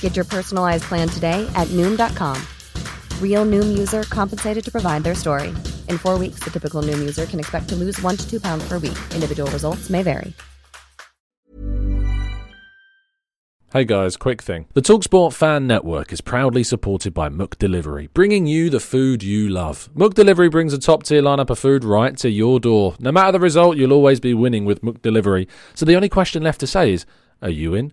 Get your personalized plan today at Noom.com. Real Noom user compensated to provide their story. In four weeks, the typical Noom user can expect to lose one to two pounds per week. Individual results may vary. Hey guys, quick thing. The Talksport Fan Network is proudly supported by McDelivery, bringing you the food you love. McDelivery brings a top tier lineup of food right to your door. No matter the result, you'll always be winning with McDelivery. So the only question left to say is, are you in?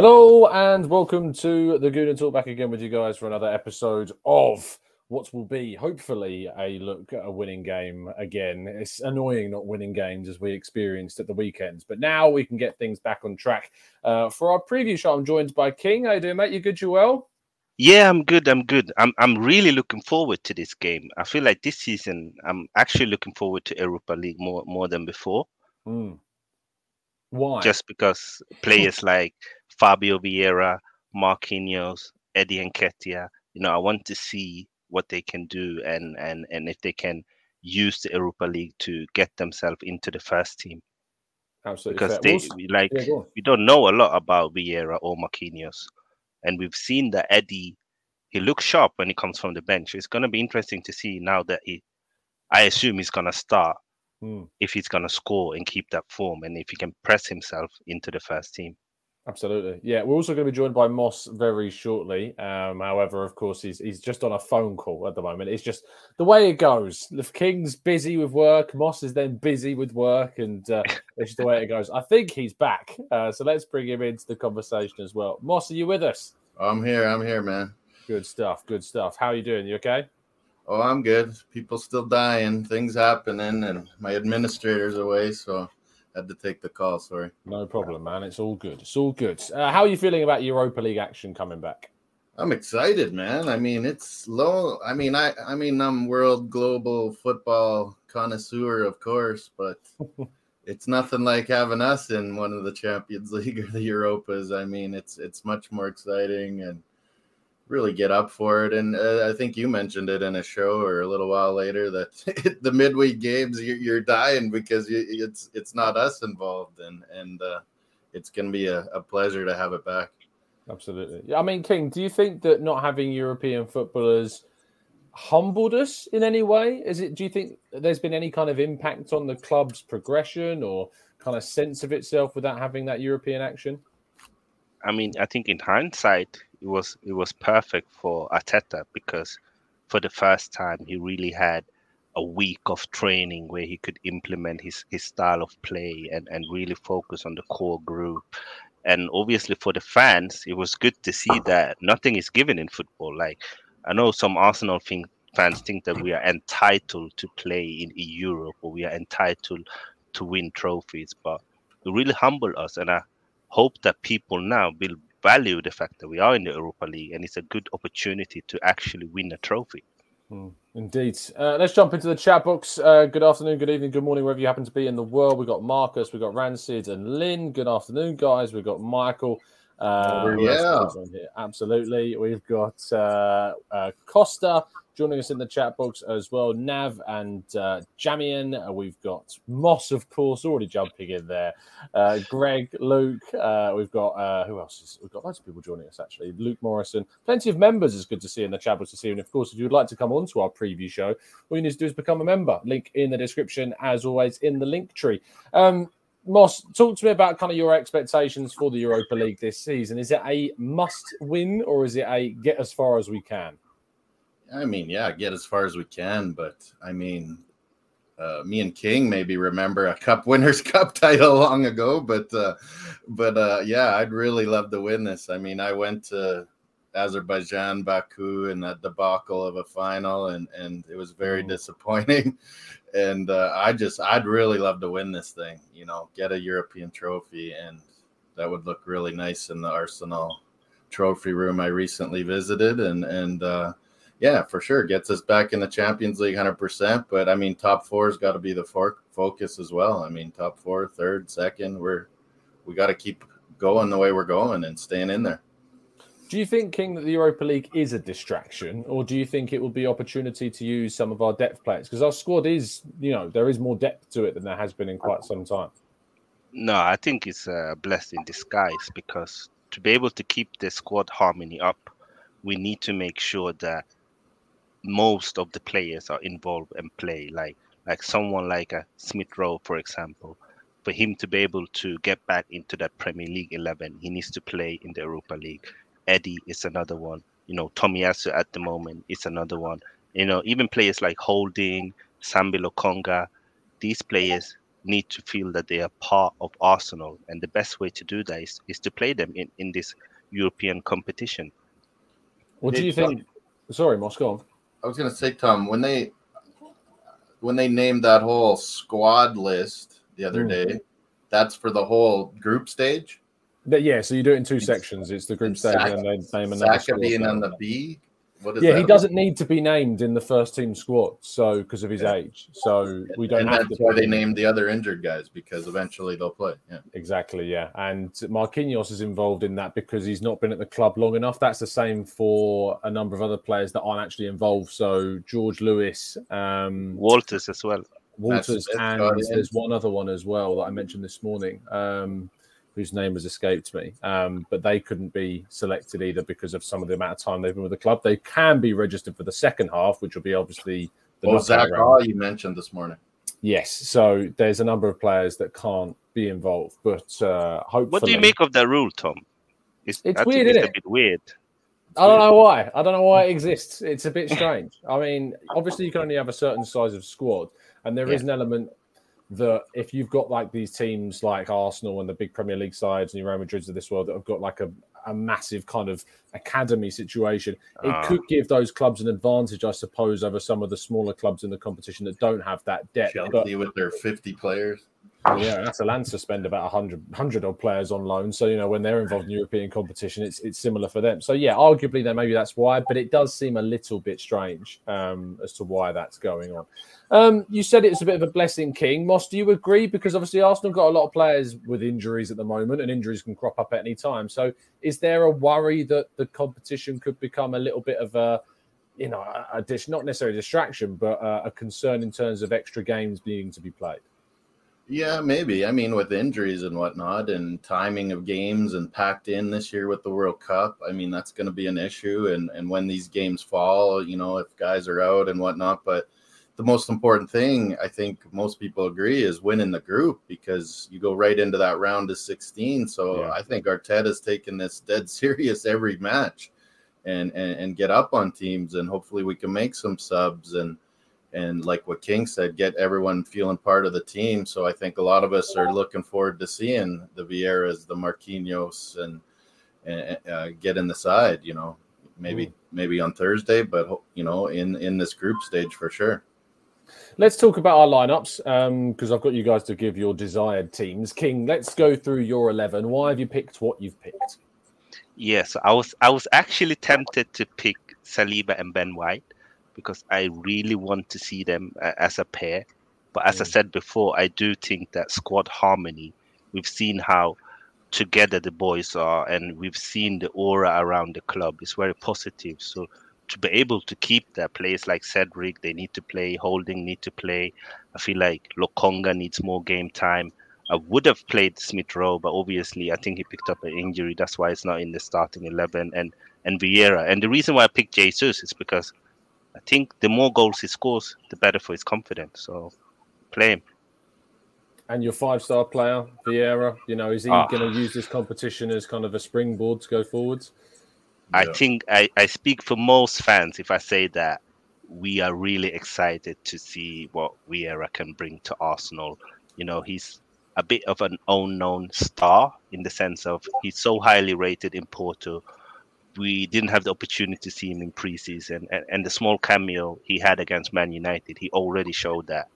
Hello and welcome to the Gooner Talk back again with you guys for another episode of what will be hopefully a look at a winning game again. It's annoying not winning games as we experienced at the weekends, but now we can get things back on track. Uh, for our preview show, I'm joined by King. How you doing, mate? You good, you well? Yeah, I'm good. I'm good. I'm I'm really looking forward to this game. I feel like this season I'm actually looking forward to Europa League more more than before. Mm. Why? Just because players like Fabio Vieira, Marquinhos, Eddie Nketiah, you know, I want to see what they can do and and and if they can use the Europa League to get themselves into the first team. Absolutely. Because fair. they like yeah, we don't know a lot about Vieira or Marquinhos, and we've seen that Eddie he looks sharp when he comes from the bench. It's going to be interesting to see now that he, I assume he's going to start Hmm. if he's going to score and keep that form, and if he can press himself into the first team. Absolutely. Yeah, we're also going to be joined by Moss very shortly. Um, however, of course, he's he's just on a phone call at the moment. It's just the way it goes. The King's busy with work. Moss is then busy with work, and uh, it's just the way it goes. I think he's back. Uh, so let's bring him into the conversation as well. Moss, are you with us? I'm here. I'm here, man. Good stuff. Good stuff. How are you doing? You okay? Oh, I'm good. People still dying, things happening, and my administrator's away, so I had to take the call. Sorry. No problem, man. It's all good. It's all good. Uh, how are you feeling about Europa League action coming back? I'm excited, man. I mean, it's low. I mean, I I mean, I'm world global football connoisseur, of course, but it's nothing like having us in one of the Champions League or the Europas. I mean, it's it's much more exciting and really get up for it. And uh, I think you mentioned it in a show or a little while later that the midweek games you're, you're dying because you, it's it's not us involved, and and uh, it's going to be a, a pleasure to have it back. Absolutely. Yeah, I mean, King, do you think that not having European footballers humbled us in any way? Is it? Do you think there's been any kind of impact on the club's progression or kind of sense of itself without having that European action? I mean, I think in hindsight, it was it was perfect for Arteta because for the first time he really had a week of training where he could implement his his style of play and and really focus on the core group. And obviously for the fans, it was good to see that nothing is given in football. Like I know some Arsenal think, fans think that we are entitled to play in, Europe or we are entitled to win trophies, but it really humbled us. And I hope that people now will value the fact that we are in the Europa League and it's a good opportunity to actually win a trophy. Hmm, Indeed. Uh, let's jump into the chat box. Uh, good afternoon, good evening, good morning, wherever you happen to be in the world. We've got Marcus, we've got Rancid and Lynn. Good afternoon, guys. We've got Michael. Uh, Oh, yeah. here? Absolutely. We've got uh, uh, Costa joining us in the chat box as well. Nav and uh, Jamian. Uh, we've got Moss, of course, already jumping in there. Uh, Greg, Luke. Uh, we've got uh, who else? Is, we've got loads of people joining us actually. Luke Morrison. Plenty of members is good to see in the chat box this evening. Of course, if you'd like to come on to our preview show, all you need to do is become a member. Link in the description, as always, in the link tree. Um, Moss, talk to me about kind of your expectations for the Europa League this season. Is it a must win or is it a get as far as we can? I mean, yeah, get as far as we can, but I mean, uh, me and King maybe remember a Cup Winners' Cup title long ago, but uh, but uh, yeah, I'd really love to win this. I mean, I went to Azerbaijan, Baku, and that debacle of a final, and and it was very mm. disappointing. And uh, I just, I'd really love to win this thing. You know, get a European trophy, and that would look really nice in the Arsenal trophy room I recently visited, and and uh, yeah, for sure. Gets us back in the Champions League 100%. But I mean, top four has got to be the for- focus as well. I mean, top four, third, second, we're, we got to keep going the way we're going and staying in there. Do you think, King, that the Europa League is a distraction, or do you think it will be opportunity to use some of our depth players? Because our squad is, you know, there is more depth to it than there has been in quite some time. No, I think it's a blessing in disguise because to be able to keep the squad harmony up, we need to make sure that most of the players are involved and play like like someone like a Smith Rowe, for example. For him to be able to get back into that Premier League 11, he needs to play in the Europa League. Eddie is another one. You know, Tommy Tomiyasu at the moment is another one. You know, even players like Holding, Sambi Lokonga, these players need to feel that they are part of Arsenal. And the best way to do that is, is to play them in, in this European competition. What do you think? Sorry, Moscow. I was gonna say, Tom, when they when they named that whole squad list the other mm. day, that's for the whole group stage. Yeah, so you do it in two sections. It's the group stage and then name another. Saka being on the B yeah, he doesn't need to be named in the first team squad, so because of his yeah. age. So we don't. And that's why they named the other injured guys because eventually they'll play. Yeah, exactly. Yeah, and Marquinhos is involved in that because he's not been at the club long enough. That's the same for a number of other players that aren't actually involved. So George Lewis, um, Walters as well. Walters, and there's one other one as well that I mentioned this morning. Um, whose name has escaped me. Um, but they couldn't be selected either because of some of the amount of time they've been with the club. They can be registered for the second half, which will be obviously the well, Zach Hall you mentioned this morning. Yes, so there's a number of players that can't be involved, but uh, hopefully. What do you make of that rule, Tom? It's, it's weird, isn't it? A bit weird. I don't know why. I don't know why it exists. It's a bit strange. I mean, obviously, you can only have a certain size of squad, and there yeah. is an element that if you've got like these teams like Arsenal and the big Premier League sides and the Real Madrids of this world that have got like a, a massive kind of academy situation, it uh, could give those clubs an advantage, I suppose, over some of the smaller clubs in the competition that don't have that depth. Chelsea but, with their 50 players. Yeah, that's a land to spend about 100, 100 odd players on loan. So, you know, when they're involved in European competition, it's it's similar for them. So, yeah, arguably, then maybe that's why, but it does seem a little bit strange um, as to why that's going on. Um, you said it's a bit of a blessing, King. Moss, do you agree? Because obviously Arsenal got a lot of players with injuries at the moment, and injuries can crop up at any time. So, is there a worry that the competition could become a little bit of a, you know, a, a not necessarily a distraction, but a, a concern in terms of extra games being to be played? Yeah, maybe. I mean, with injuries and whatnot, and timing of games, and packed in this year with the World Cup. I mean, that's going to be an issue. And and when these games fall, you know, if guys are out and whatnot, but the most important thing I think most people agree is winning the group because you go right into that round of 16. So yeah. I think Arteta's taken this dead serious every match and, and and get up on teams and hopefully we can make some subs and and like what King said, get everyone feeling part of the team. So I think a lot of us are looking forward to seeing the Vieiras, the Marquinhos, and, and uh, get in the side. You know, maybe mm. maybe on Thursday, but you know, in in this group stage for sure. Let's talk about our lineups because um, I've got you guys to give your desired teams. King, let's go through your eleven. Why have you picked what you've picked? Yes, I was I was actually tempted to pick Saliba and Ben White because I really want to see them uh, as a pair. But as mm. I said before, I do think that squad harmony. We've seen how together the boys are, and we've seen the aura around the club is very positive. So to be able to keep their players like Cedric, they need to play. Holding need to play. I feel like Lokonga needs more game time. I would have played Smith Rowe, but obviously I think he picked up an injury. That's why it's not in the starting eleven. And and Vieira. And the reason why I picked Jesus is because I think the more goals he scores, the better for his confidence. So play him. And your five-star player, Vieira, you know, is he Ah. going to use this competition as kind of a springboard to go forwards? I Yeah. think I, I speak for most fans if I say that we are really excited to see what Vieira can bring to Arsenal. You know, he's a bit of an unknown star in the sense of he's so highly rated in Porto. We didn't have the opportunity to see him in preseason, and, and the small cameo he had against Man United, he already showed that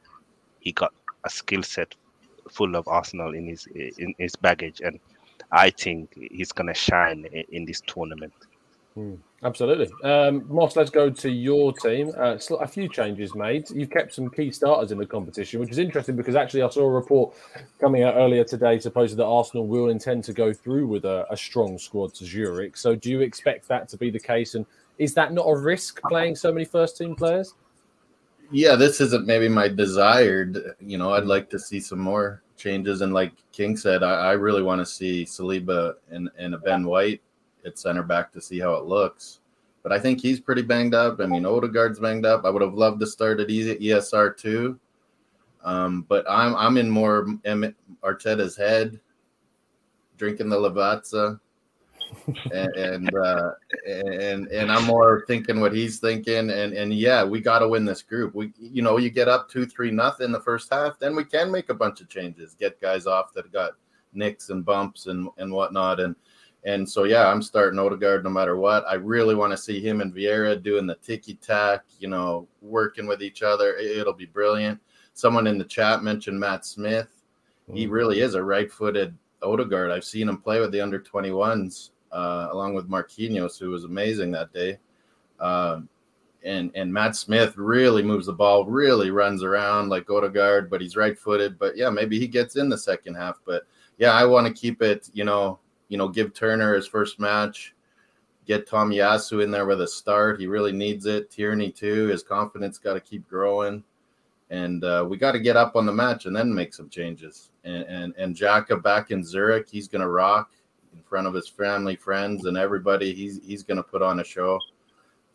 he got a skill set full of Arsenal in his in his baggage, and I think he's gonna shine in, in this tournament. Hmm. Absolutely. Um, Moss, let's go to your team. Uh, a few changes made. You've kept some key starters in the competition, which is interesting because actually I saw a report coming out earlier today supposing that Arsenal will intend to go through with a, a strong squad to Zurich. So do you expect that to be the case? And is that not a risk playing so many first team players? Yeah, this isn't maybe my desired. You know, I'd like to see some more changes. And like King said, I, I really want to see Saliba and, and a Ben White at center back to see how it looks. But I think he's pretty banged up. I mean, Odegaard's banged up. I would have loved to start at ESR too. Um, but I'm I'm in more M- Arteta's head, drinking the Lavazza, and and, uh, and and I'm more thinking what he's thinking. And and yeah, we got to win this group. We you know you get up two three nothing the first half, then we can make a bunch of changes, get guys off that got nicks and bumps and and whatnot. And and so yeah, I'm starting Odegaard no matter what. I really want to see him and Vieira doing the ticky tack, you know, working with each other. It- It'll be brilliant. Someone in the chat mentioned Matt Smith. He really is a right-footed Odegaard. I've seen him play with the under 21s uh, along with Marquinhos, who was amazing that day. Um, and and Matt Smith really moves the ball, really runs around like Odegaard, but he's right-footed. But yeah, maybe he gets in the second half. But yeah, I want to keep it. You know, you know, give Turner his first match, get Tomiyasu in there with a start. He really needs it. Tierney too. His confidence got to keep growing, and uh, we got to get up on the match and then make some changes. And and and Xhaka back in Zurich, he's gonna rock in front of his family, friends, and everybody. He's he's gonna put on a show.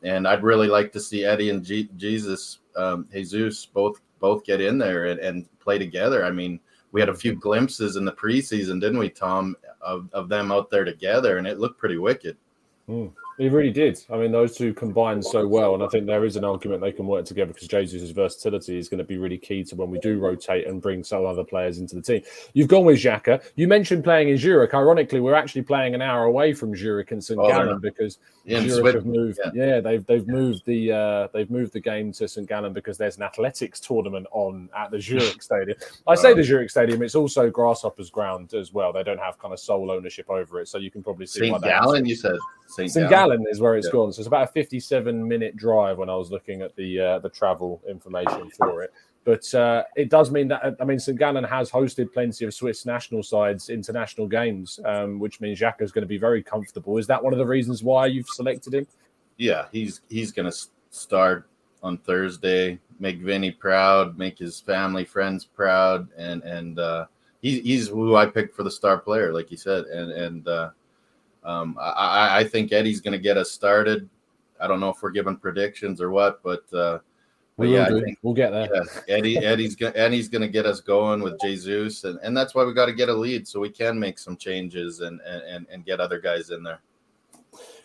And I'd really like to see Eddie and G- Jesus, um, Jesus, both both get in there and, and play together. I mean, we had a few glimpses in the preseason, didn't we, Tom, of, of them out there together, and it looked pretty wicked. Hmm. He really did. I mean, those two combined so well, and I think there is an argument they can work together because Jesus' versatility is going to be really key to when we do rotate and bring some other players into the team. You've gone with Xhaka. You mentioned playing in Zurich. Ironically, we're actually playing an hour away from Zurich and St Oh, Gallen because In Zurich have moved. yeah. Yeah. they've they've moved the uh, they've moved the game to St Gallen because there's an athletics tournament on at the Zurich Stadium. I say the Zurich Stadium. It's also Grasshoppers Ground as well. They don't have kind of sole ownership over it, so you can probably see St. Gallen, you said? St. St. Gallen is where it's Yeah. gone. So it's about a 57 minute drive when I was looking at the uh, the travel information for it. But uh, it does mean that I mean St. Gallen has hosted plenty of Swiss national sides international games, um, which means Xhaka is going to be very comfortable. Is that one of the reasons why you've selected him? yeah, he's he's gonna start on Thursday, make Vinny proud, make his family friends proud, and and uh, he, he's who I picked for the star player, like you said, and and uh, um, I- I, I think Eddie's gonna get us started. I don't know if we're giving predictions or what, but uh, but We will yeah, I think We'll get there. yeah, Eddie Eddie's gonna Eddie's gonna get us going with Jesus, and, and that's why we got to get a lead so we can make some changes and and and get other guys in there.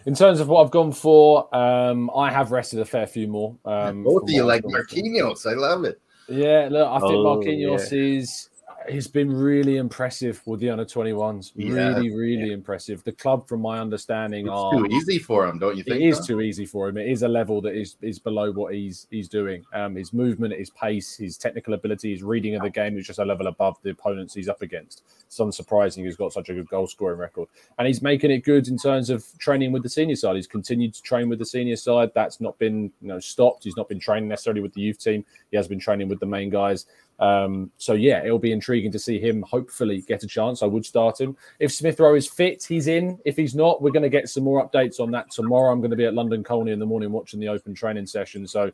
In terms of what I've gone for, um, I have rested a fair few more. Um, Both of you like I've gone for. Marquinhos, I love it. Yeah, look, I think Oh, Marquinhos is he's been really impressive with the under 21s. Yeah, Really, really impressive. The club, from my understanding, It's are too easy for him, don't you think? is Tom? too easy for him. It is a level that is is below what he's he's doing. Um, his movement, his pace, his technical ability, his reading of the game is just a level above the opponents he's up against. It's unsurprising he's got such a good goal scoring record, and he's making it good in terms of training with the senior side. He's continued to train with the senior side. That's not been you know stopped. He's not been training necessarily with the youth team. He has been training with the main guys. Um, so yeah, it'll be intriguing to see him hopefully get a chance. I would start him. If Smith Rowe is fit, he's in. If he's not, we're going to get some more updates on that tomorrow. I'm going to be at London Colney in the morning watching the open training session. So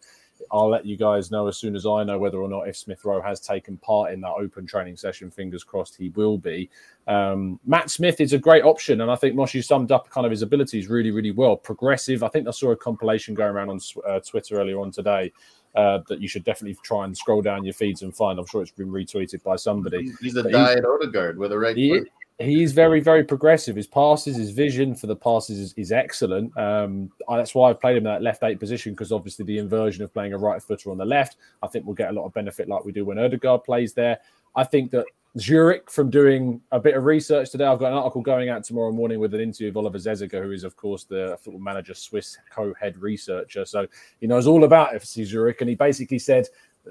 I'll let you guys know as soon as I know whether or not if Smith Rowe has taken part in that open training session. Fingers crossed he will be. Um, Matt Smith is a great option, and I think Moshi summed up kind of his abilities really, really well. Progressive. I think I saw a compilation going around on uh, Twitter earlier on today. Uh, that you should definitely try and scroll down your feeds and find. I'm sure it's been retweeted by somebody. He's, he's a But diet Odegaard with a red. He, he's very, very progressive. His passes, his vision for the passes is, is excellent. Um, I- that's why I've played him in that left eight position because obviously the inversion of playing a right footer on the left, I think we'll get a lot of benefit like we do when Odegaard plays there. I think that Zurich, from doing a bit of research today, I've got an article going out tomorrow morning with an interview of Oliver Zeziger, who is, of course, the football manager, Swiss co head researcher. So he knows all about FC Zurich, and he basically said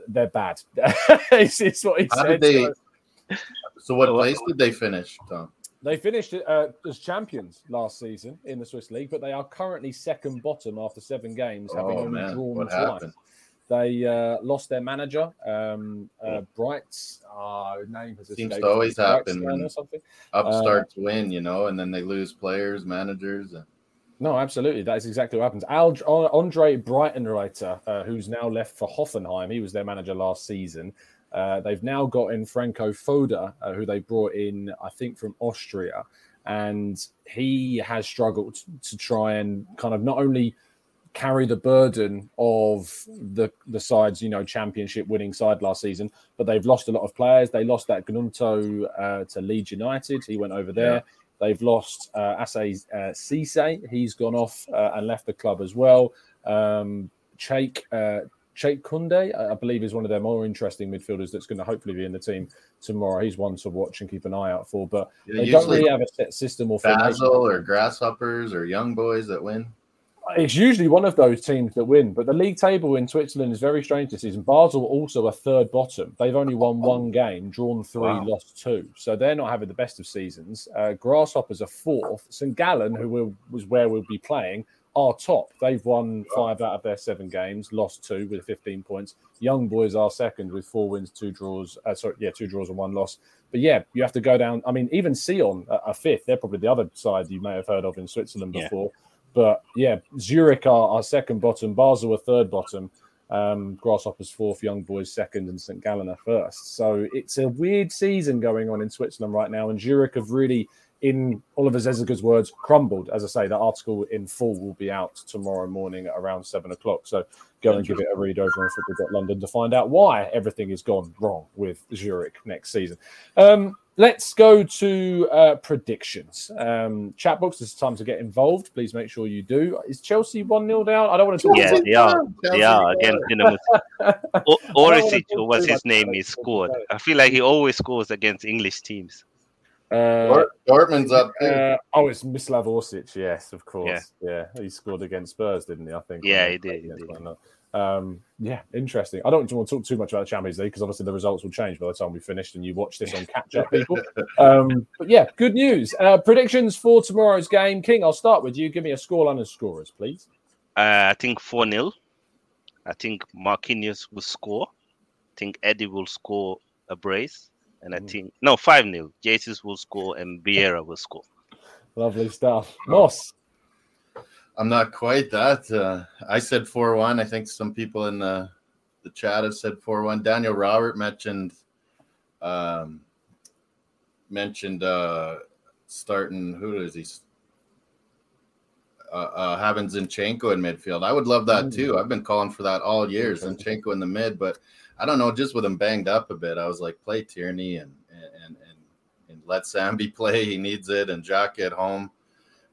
they're bad. it's, it's what he How said. they? So- So what place did they finish, Tom? they finished uh, as champions last season in the Swiss league, but they are currently second bottom after seven games, having Oh only man, drawn what twice. happened? They uh, lost their manager, um, uh, Brights. Uh, name has Seems to always happen when-. Upstarts win, you know, and then they lose players, managers. And... No, absolutely. That is exactly what happens. Al- Andre Breitenreiter, uh, who's now left for Hoffenheim, he was their manager last season. Uh, they've now got in Franco Foda, uh, who they brought in, I think, from Austria. And he has struggled to try and kind of not only carry the burden of the the side's you know championship winning side last season, but they've lost a lot of players. They lost that Gnonto uh, to Leeds United. He went over there. Yeah. They've lost uh, Ase uh, Ceesay. He's gone off uh, and left the club as well. Um, Cheikh uh, Kunde, I believe, is one of their more interesting midfielders that's going to hopefully be in the team tomorrow. He's one to watch and keep an eye out for. But Yeah, they don't really have a set system or formation. Or Grasshoppers or Young Boys that win. It's usually one of those teams that win, but the league table in Switzerland is very strange this season. Basel also a third bottom. They've only won one game, drawn three, Wow. lost two. So they're not having the best of seasons. Uh, Grasshoppers are fourth. St. Gallen, who will, was where we'll be playing, are top. They've won five out of their seven games, lost two with 15 points. Young Boys are second with four wins, two draws. Uh, sorry, yeah, two draws and one loss. But yeah, you have to go down. I mean, even Sion are are fifth. They're probably the other side you may have heard of in Switzerland Yeah. But yeah, Zurich are, are second bottom, Basel are third bottom, um, Grasshoppers fourth, Young Boys second, and St. Gallen are first. So it's a weird season going on in Switzerland right now, and Zurich have really, in Oliver Zeziger's words, crumbled. As I say, the article in full will be out tomorrow morning at around seven o'clock. So go and give it a read over on football.london to find out why everything has gone wrong with Zurich next season. Um, let's go to uh, predictions. Um, chat box, this is time to get involved. Please make sure you do. Is Chelsea 1 0 down? I don't want to talk Yeah, about they are. They are against Dinamo. O- wanna Orisic, talk or what's his name, he scored. I feel like he always scores against English teams. Uh, Dortmund's up too. uh, oh, it's Mislav Orsic. Yes, of course. Yeah. yeah. he scored against Spurs, didn't he? I think. Yeah, he they played did, he did. One another. Um, yeah, interesting. I don't want to talk too much about the Champions League because obviously the results will change by the time we finished and you watch this on catch up, people. Um, but yeah, good news. Uh, predictions for tomorrow's game. King, I'll start with you. Give me a scoreline and scorers, please. Uh, I think 4 0. I think Marquinhos will score. I think Eddie will score a brace. And I Mhm. think, no, 5 0. Jesus will score and Vieira will score. Lovely stuff. Moss. I'm not quite that. Uh, I said 4 1. I think some people in the, the chat have said 4 1. Daniel Robert mentioned um, mentioned uh, starting, who is he? Uh, uh, having Zinchenko in midfield. I would love that Mm. too. I've been calling for that all year. Zinchenko in the mid, but I don't know. Just with him banged up a bit, I was like, play Tierney and and and and let Sambi play. He needs it, and Jock at home,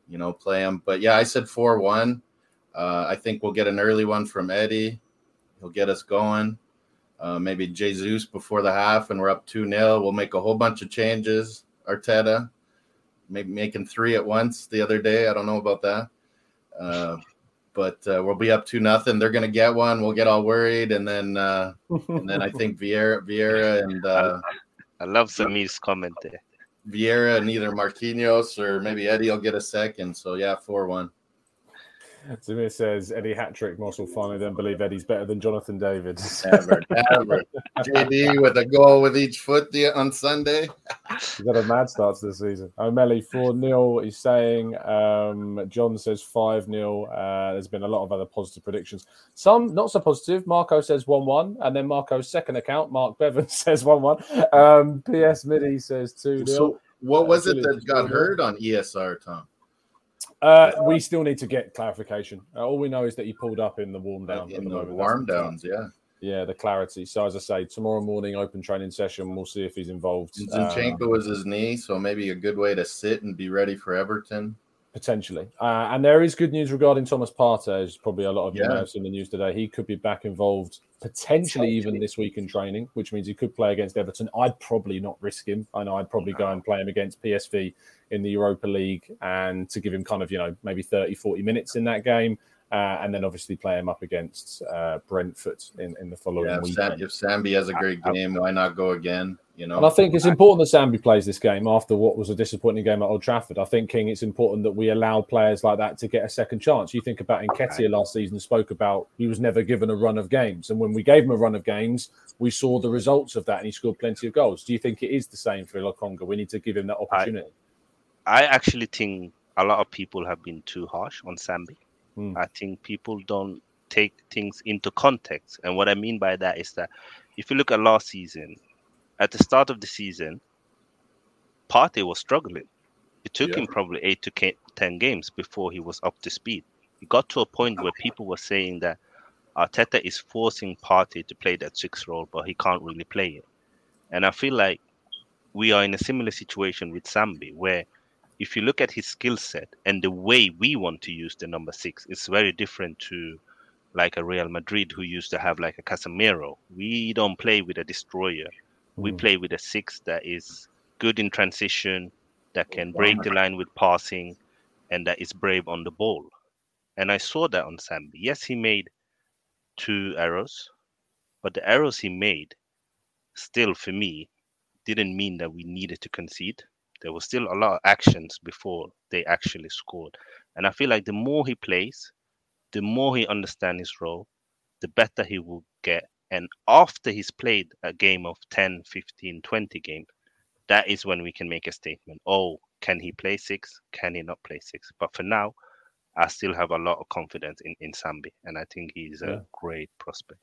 you know, play him. But yeah, I said four one. Uh, I think we'll get an early one from Eddie. He'll get us going. Uh, maybe Jesus before the half, and we're up two 0 We'll make a whole bunch of changes. Arteta, maybe making three at once the other day. I don't know about that. Uh, but uh, we'll be up to nothing. They're gonna get one. We'll get all worried, and then uh, and then I think Vieira, Vieira, and uh, I love Samir's comment there. Vieira and either Marquinhos or maybe Eddie will get a second. So yeah, four one. Samir says Eddie hat trick. Moss will finally then believe Eddie's better than Jonathan David. Never, never. JD with a goal with each foot the, on Sunday. He's had a mad start to the season. O'Malley 4 0. He's saying, um, John says 5 0. Uh, there's been a lot of other positive predictions. Some not so positive. Marco says 1 1. And then Marco's second account, Mark Bevan, says 1 1. Um, PS Midi says 2 0. So what was it that got hurt on ESR, Tom? Uh, we still need to get clarification. Uh, all we know is that he pulled up in the warm down. in the the warm downs, yeah. yeah, the clarity. So as I say, tomorrow morning open training session, we'll see if he's involved. Zinchenko Uh, was his knee, so maybe a good way to sit and be ready for Everton. Potentially. Uh, and there is good news regarding Thomas Partey, as probably a lot of you Yeah. may have seen the news today. He could be back involved potentially even this week in training, which means he could play against Everton. I'd probably not risk him. I know I'd probably go and play him against PSV in the Europa League and to give him kind of, you know, maybe 30, 40 minutes in that game. Uh, and then obviously play him up against uh, Brentford in, in the following Yeah, if, weekend. Sam, if Sambi has a great game, why not go again? You know, And I think it's important that Sambi plays this game after what was a disappointing game at Old Trafford. I think King, it's important that we allow players like that to get a second chance. You think about Nketiah last season, spoke about he was never given a run of games, and when we gave him a run of games, we saw the results of that, and he scored plenty of goals. Do you think it is the same for Lokonga? We need to give him that opportunity. I actually think a lot of people have been too harsh on Sambi. Hmm. I think people don't take things into context. And what I mean by that is that if you look at last season, at the start of the season, Partey was struggling. It took Yeah. him probably eight to 10 games before he was up to speed. He got to a point where people were saying that Arteta is forcing Partey to play that six role, but he can't really play it. And I feel like we are in a similar situation with Sambi, where if you look at his skill set and the way we want to use the number six, it's very different to like a Real Madrid who used to have like a Casemiro. We don't play with a destroyer. We Mm. play with a six that is good in transition, that can break the line with passing, and that is brave on the ball. And I saw that on Sambi. Yes, he made two errors, but the errors he made still for me didn't mean that we needed to concede. There was still a lot of actions before they actually scored. And I feel like the more he plays, the more he understands his role, the better he will get. And after he's played a game of 10, 15, 20 games, that is when we can make a statement. Oh, can he play six? Can he not play six? But for now, I still have a lot of confidence in, in Sambi. And I think he's a great prospect.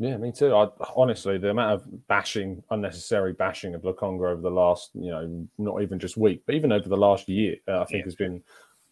Yeah, me too. I honestly, the amount of bashing, unnecessary bashing of Lokonga over the last, you know, not even just week, but even over the last year, uh, I think Yeah. has been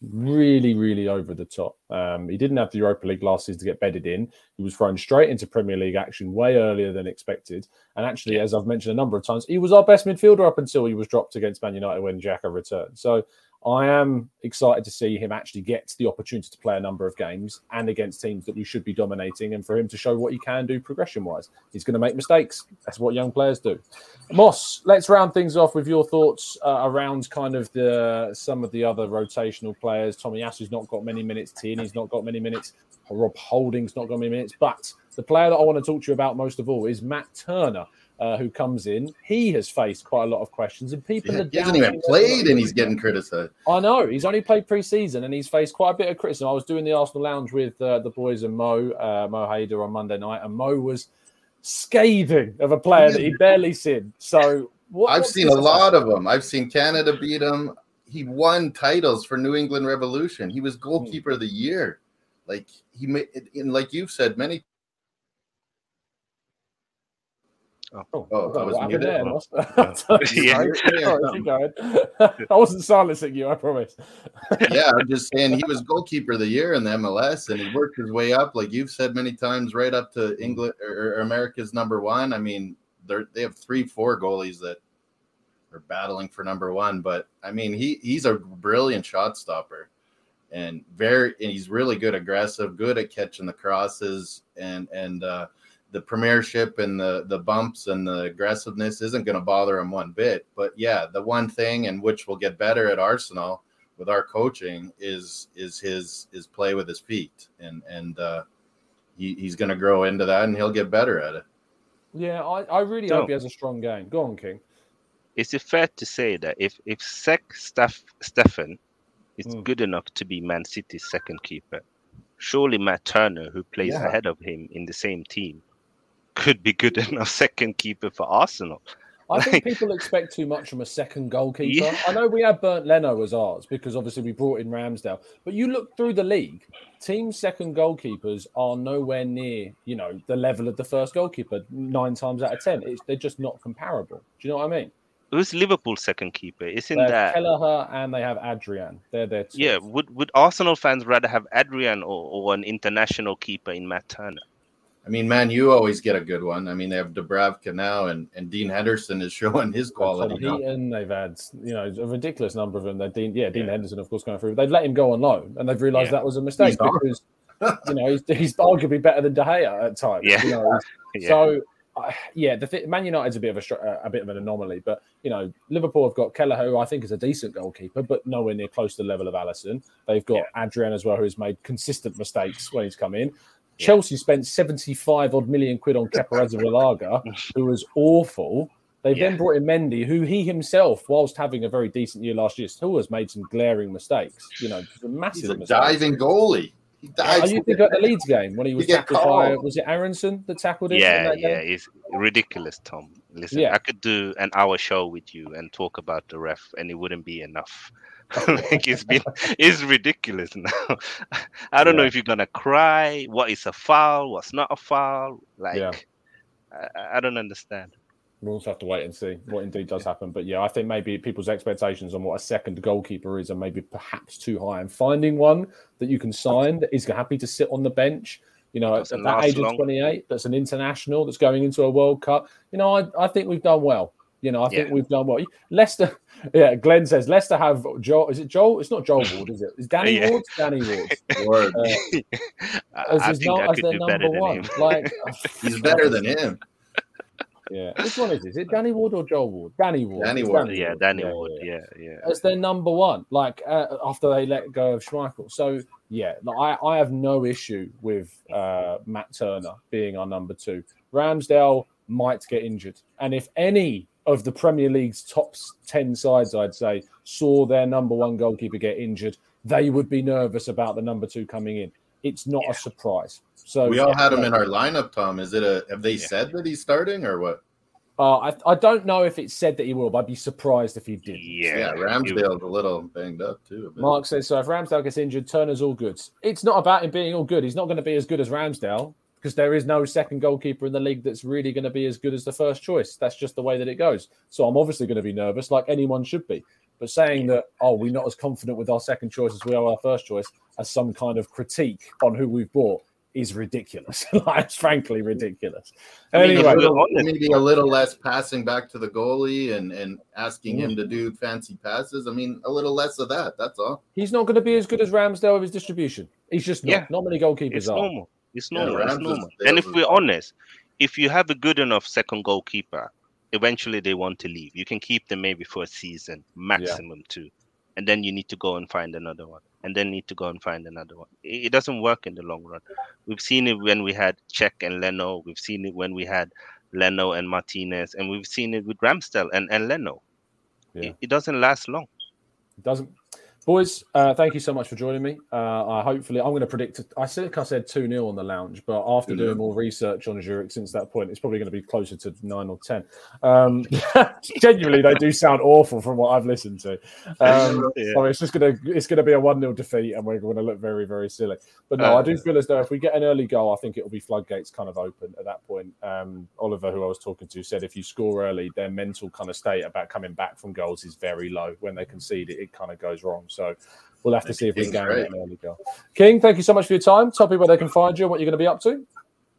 really, really over the top. Um, he didn't have the Europa League last season to get bedded in. He was thrown straight into Premier League action way earlier than expected. And actually, as I've mentioned a number of times, he was our best midfielder up until he was dropped against Man United when Xhaka returned. So I am excited to see him actually get the opportunity to play a number of games and against teams that we should be dominating, and for him to show what he can do progression wise. He's going to make mistakes. That's what young players do. Moss, let's round things off with your thoughts uh, around kind of the some of the other rotational players. Tommy Tomiyasu's not got many minutes. Tierney's not got many minutes. Rob Holding's not got many minutes. But the player that I want to talk to you about most of all is Matt Turner. Uh, who comes in? He has faced quite a lot of questions, and people Yeah, are he hasn't even played and he's getting criticized. I know he's only played pre-season and he's faced quite a bit of criticism. I was doing the Arsenal Lounge with uh, the boys and Mo, uh, Mo Hader on Monday night, and Mo was scathing of a player that he barely seen. So what, I've seen a lot of them. I've seen Canada beat him. He won titles for New England Revolution. He was goalkeeper of the year. Like he made, and like you've said many. Oh, Oh, I I was what happened muted. there, Oh. Ross. Yeah. Sorry, sorry, keep going. I wasn't silencing you, I promise. yeah, I'm just saying he was goalkeeper of the year in the MLS, and he worked his way up, like you've said many times, right up to England or, or America's number one. I mean, they're they have three, four goalies that are battling for number one, but I mean, he he's a brilliant shot stopper, and very, and he's really good aggressive, good at catching the crosses, and and uh, the premiership and the the bumps and the aggressiveness isn't going to bother him one bit. But yeah, the one thing, and which will get better at Arsenal with our coaching is is his his play with his feet and and uh he, he's going to grow into that and he'll get better at it Yeah, I, I really So- hope he has a strong game. Go on, King. is it fair to say that if if Sek Steph, Steffen is Mm. good enough to be Man City's second keeper, surely Matt Turner, who plays Yeah. ahead of him in the same team, could be good enough second keeper for Arsenal. I think people expect too much from a second goalkeeper. Yeah. I know we had Bernd Leno as ours because obviously we brought in Ramsdale, but you look through the league, team second goalkeepers are nowhere near, you know, the level of the first goalkeeper nine times out of ten. It's, they're just not comparable. Do you know what I mean? Who's Liverpool's second keeper? Isn't They that Kelleher and they have Adrian. They're there too. yeah? Would would Arsenal fans rather have Adrian or, or an international keeper in Matt Turner? I mean, man, you always get a good one. I mean, they have Dubravka now, and, and Dean Henderson is showing his quality. Tom Heaton, they've had you know a ridiculous number of them. They Dean, yeah, Dean yeah. Henderson, of course, going through. They've let him go on loan, and they've realised yeah. that was a mistake because you know he's, he's, arguably better than De Gea at times. Yeah. You know? yeah. So uh, yeah, the th- Man United's a bit of a, a bit of an anomaly, but you know Liverpool have got Kelleher, who I think is a decent goalkeeper, but nowhere near close to the level of Alisson. They've got yeah. Adrian as well, who has made consistent mistakes when he's come in. Yeah. Chelsea spent seventy-five odd million quid on Kepa Arrizabalaga, who was awful. They've yeah. then brought in Mendy, who he himself, whilst having a very decent year last year, still has made some glaring mistakes. You know, massive He's a mistakes. diving goalie. He uh, died. Are you think at the Leeds game when he was tackled by was it Aaronson that tackled him? Yeah, yeah, it's ridiculous, Tom. Listen, yeah. I could do an hour show with you and talk about the ref, and it wouldn't be enough. like it's been it's ridiculous now. I don't yeah. know if you're gonna cry. What is a foul? What's not a foul? Like yeah. I, I don't understand we'll have to wait and see what indeed does happen. But yeah, I think maybe people's expectations on what a second goalkeeper is are maybe perhaps too high. And finding one that you can sign that is happy to sit on the bench, you know, at that age long. of 28, that's an international that's going into a World Cup, you know, I, I think we've done well. You know, I think we've done well. Leicester, yeah, Glenn says Leicester have Joel. Is it Joel? It's not Joel Ward, is it? Is Danny yeah. Ward? Danny Ward. Uh, I, think not, I could do better than one. him. Like, he's better than him. Yeah. Which one is it? Is it Danny Ward or Joel Ward? Danny Ward. Danny Ward. Danny yeah, Danny yeah, Ward. Yeah, yeah. As their number one, like uh, after they let go of Schmeichel. So yeah, like, I, I have no issue with uh, Matt Turner being our number two. Ramsdale might get injured, and if any of the Premier League's top ten sides, I'd say, saw their number one goalkeeper get injured, they would be nervous about the number two coming in. It's not yeah. a surprise. So we all had him in our lineup. Tom, is it a? Have they yeah. said that he's starting or what? Uh, I, I don't know if it said that he will, but I'd be surprised if he did. Yeah, yeah Ramsdale's a little banged up too. Mark says so. If Ramsdale gets injured, Turner's all good. It's not about him being all good. He's not going to be as good as Ramsdale because there is no second goalkeeper in the league that's really going to be as good as the first choice. That's just the way that it goes. So I'm obviously going to be nervous, like anyone should be. But saying that, oh, we're not as confident with our second choice as we are our first choice, as some kind of critique on who we've bought, is ridiculous. it's frankly ridiculous. I mean, anyway, maybe a little less passing back to the goalie and, and asking mm. him to do fancy passes. I mean, a little less of that. That's all. He's not going to be as good as Ramsdale with his distribution. He's just not. Yeah. Not many goalkeepers it's are. Normal. It's normal. Yeah, it's normal. And if we're honest, if you have a good enough second goalkeeper, eventually they want to leave. You can keep them maybe for a season, maximum yeah. two, and then you need to go and find another one, and then need to go and find another one. It, doesn't work in the long run. We've seen it when we had Cech and Leno. We've seen it when we had Leno and Martinez, and we've seen it with Ramsdale and, and Leno. Yeah. It, it doesn't last long. It doesn't. Boys, uh, thank you so much for joining me. Uh, I hopefully I'm going to predict. I think I said two 0 on the lounge, but after doing more research on Zurich since that point, it's probably going to be closer to nine or ten. Um, genuinely, they do sound awful from what I've listened to. Um, yeah. So it's just going to it's going to be a one 0 defeat, and we're going to look very very silly. But no, uh, I do feel as though if we get an early goal, I think it will be floodgates kind of open at that point. Um, Oliver, who I was talking to, said if you score early, their mental kind of state about coming back from goals is very low. When they concede it, it kind of goes wrong. So so we'll have to see if we can get an early goal. King, thank you so much for your time. Tell people where they can find you and what you're going to be up to.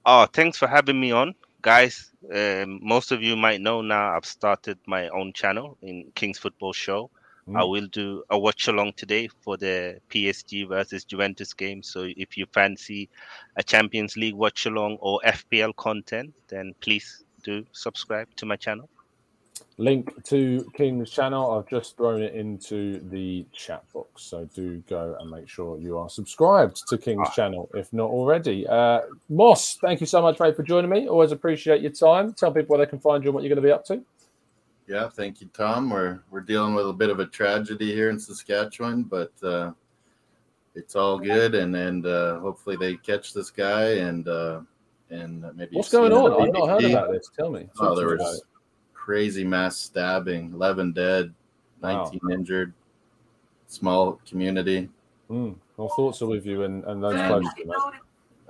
Oh, thanks for having me on, guys. Um, most of you might know now I've started my own channel in King's Football Show. Mm. I will do a watch along today for the PSG versus Juventus game. So if you fancy a Champions League watch along or FPL content, then please do subscribe to my channel link to King's channel. I've just thrown it into the chat box. So do go and make sure you are subscribed to King's ah. channel if not already. Uh, Moss, thank you so much, mate, for joining me. Always appreciate your time. Tell people where they can find you and what you're going to be up to. Yeah, thank you, Tom. We're we're dealing with a bit of a tragedy here in Saskatchewan, but uh, it's all good, and and uh, hopefully they catch this guy and uh, and maybe. What's going on? I've not heard about this. Tell me. oh, there was crazy mass stabbing, 11 dead, 19 wow. injured, small community. Mm. Thoughts are with you and, and those close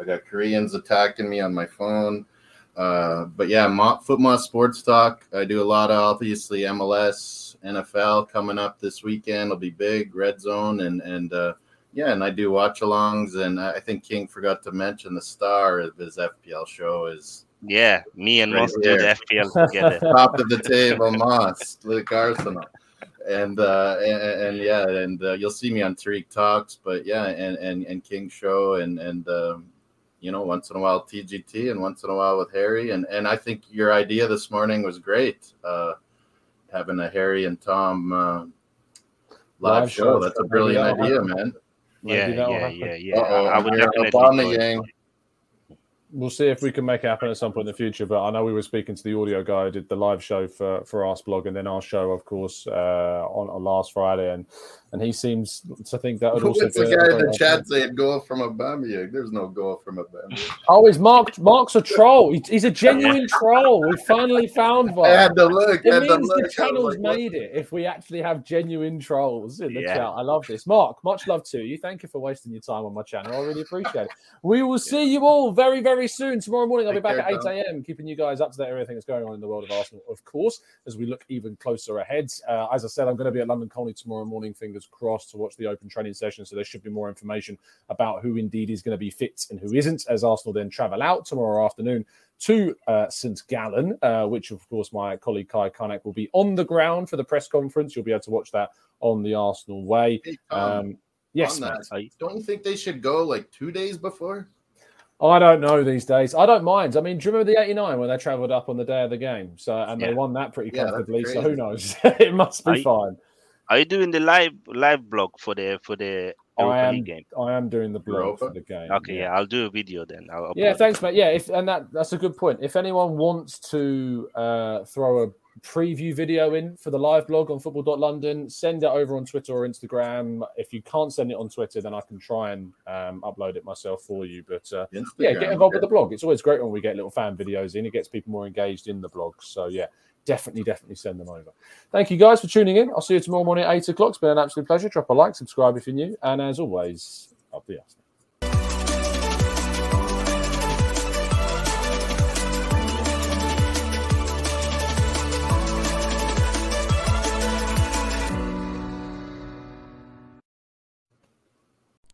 I got Koreans attacking me on my phone. Uh, but yeah, Mo- FotMoss Sports Talk. I do a lot of obviously MLS, NFL coming up this weekend. It'll be big, Red Zone, and and uh, yeah, and I do watch alongs, and I think King forgot to mention the star of his FPL show is Yeah, me and Right Moss do the. FPL together. top of the table, Moss, Luke Arsenal. And, uh, and and yeah, and uh, you'll see me on Tariq Talks, but yeah, and and, and King Show, and and um, you know, once in a while TGT, and once in a while with Harry, and and I think your idea this morning was great, uh, having a Harry and Tom uh, live, Live show. show. That's a brilliant idea, man. yeah, Maybe yeah, yeah, yeah. Uh-oh, I, I would we're definitely Obama join. Yang. We'll see if we can make it happen at some point in the future. But I know we were speaking to the audio guy who did the live show for for Ask Blog, and then our show, of course, uh, on, on last Friday, and and he seems to think that would also What's the be a guy in great the chat idea. saying goal from Aubameyang? There's no goal from Aubameyang. Oh, is Mark? Mark's a troll. He's a genuine troll. We finally found one. I one. had to look. It had to means look. The channel's like, made it if we actually have genuine trolls in the Yeah. chat. I love this. Mark, much love to you. Thank you for wasting your time on my channel. I really appreciate it. We will see you all very, very soon. Tomorrow morning, I'll be Take back care, at 8 a.m. keeping you guys up to date with everything that's going on in the world of Arsenal, of course, as we look even closer ahead. Uh, as I said, I'm going to be at London Colney tomorrow morning, fingers crossed, to watch the open training session. So there should be more information about who indeed is going to be fit and who isn't, as Arsenal then travel out tomorrow afternoon to uh, St. Gallen, uh, which of course my colleague Kaya Kaynak will be on the ground for the press conference. You'll be able to watch that on the Arsenal way. Hey, Tom, Um, yes, on mate. that, don't you think they should go like two days before? I don't know these days. I don't mind. I mean, do you remember the '89 when they travelled up on the day of the game? So and they won that pretty Yeah, comfortably. so who knows? it must be I- fine. Are you doing the live live blog for the for the I am. Game? I am doing the blog for the game. Okay, yeah. I'll do a video then. I'll Yeah, upload it. thanks, mate. Yeah, if and that that's a good point. If anyone wants to uh, throw a preview video in for the live blog on football.london, send it over on Twitter or Instagram. If you can't send it on Twitter, then I can try and um, upload it myself for you. But uh, yeah, get involved with the blog. It's always great when we get little fan videos in. It gets people more engaged in the blog. So yeah, definitely, definitely send them over. Thank you guys for tuning in. I'll see you tomorrow morning at eight o'clock. It's been an absolute pleasure. Drop a like, subscribe if you're new, and as always, up the Arsenal.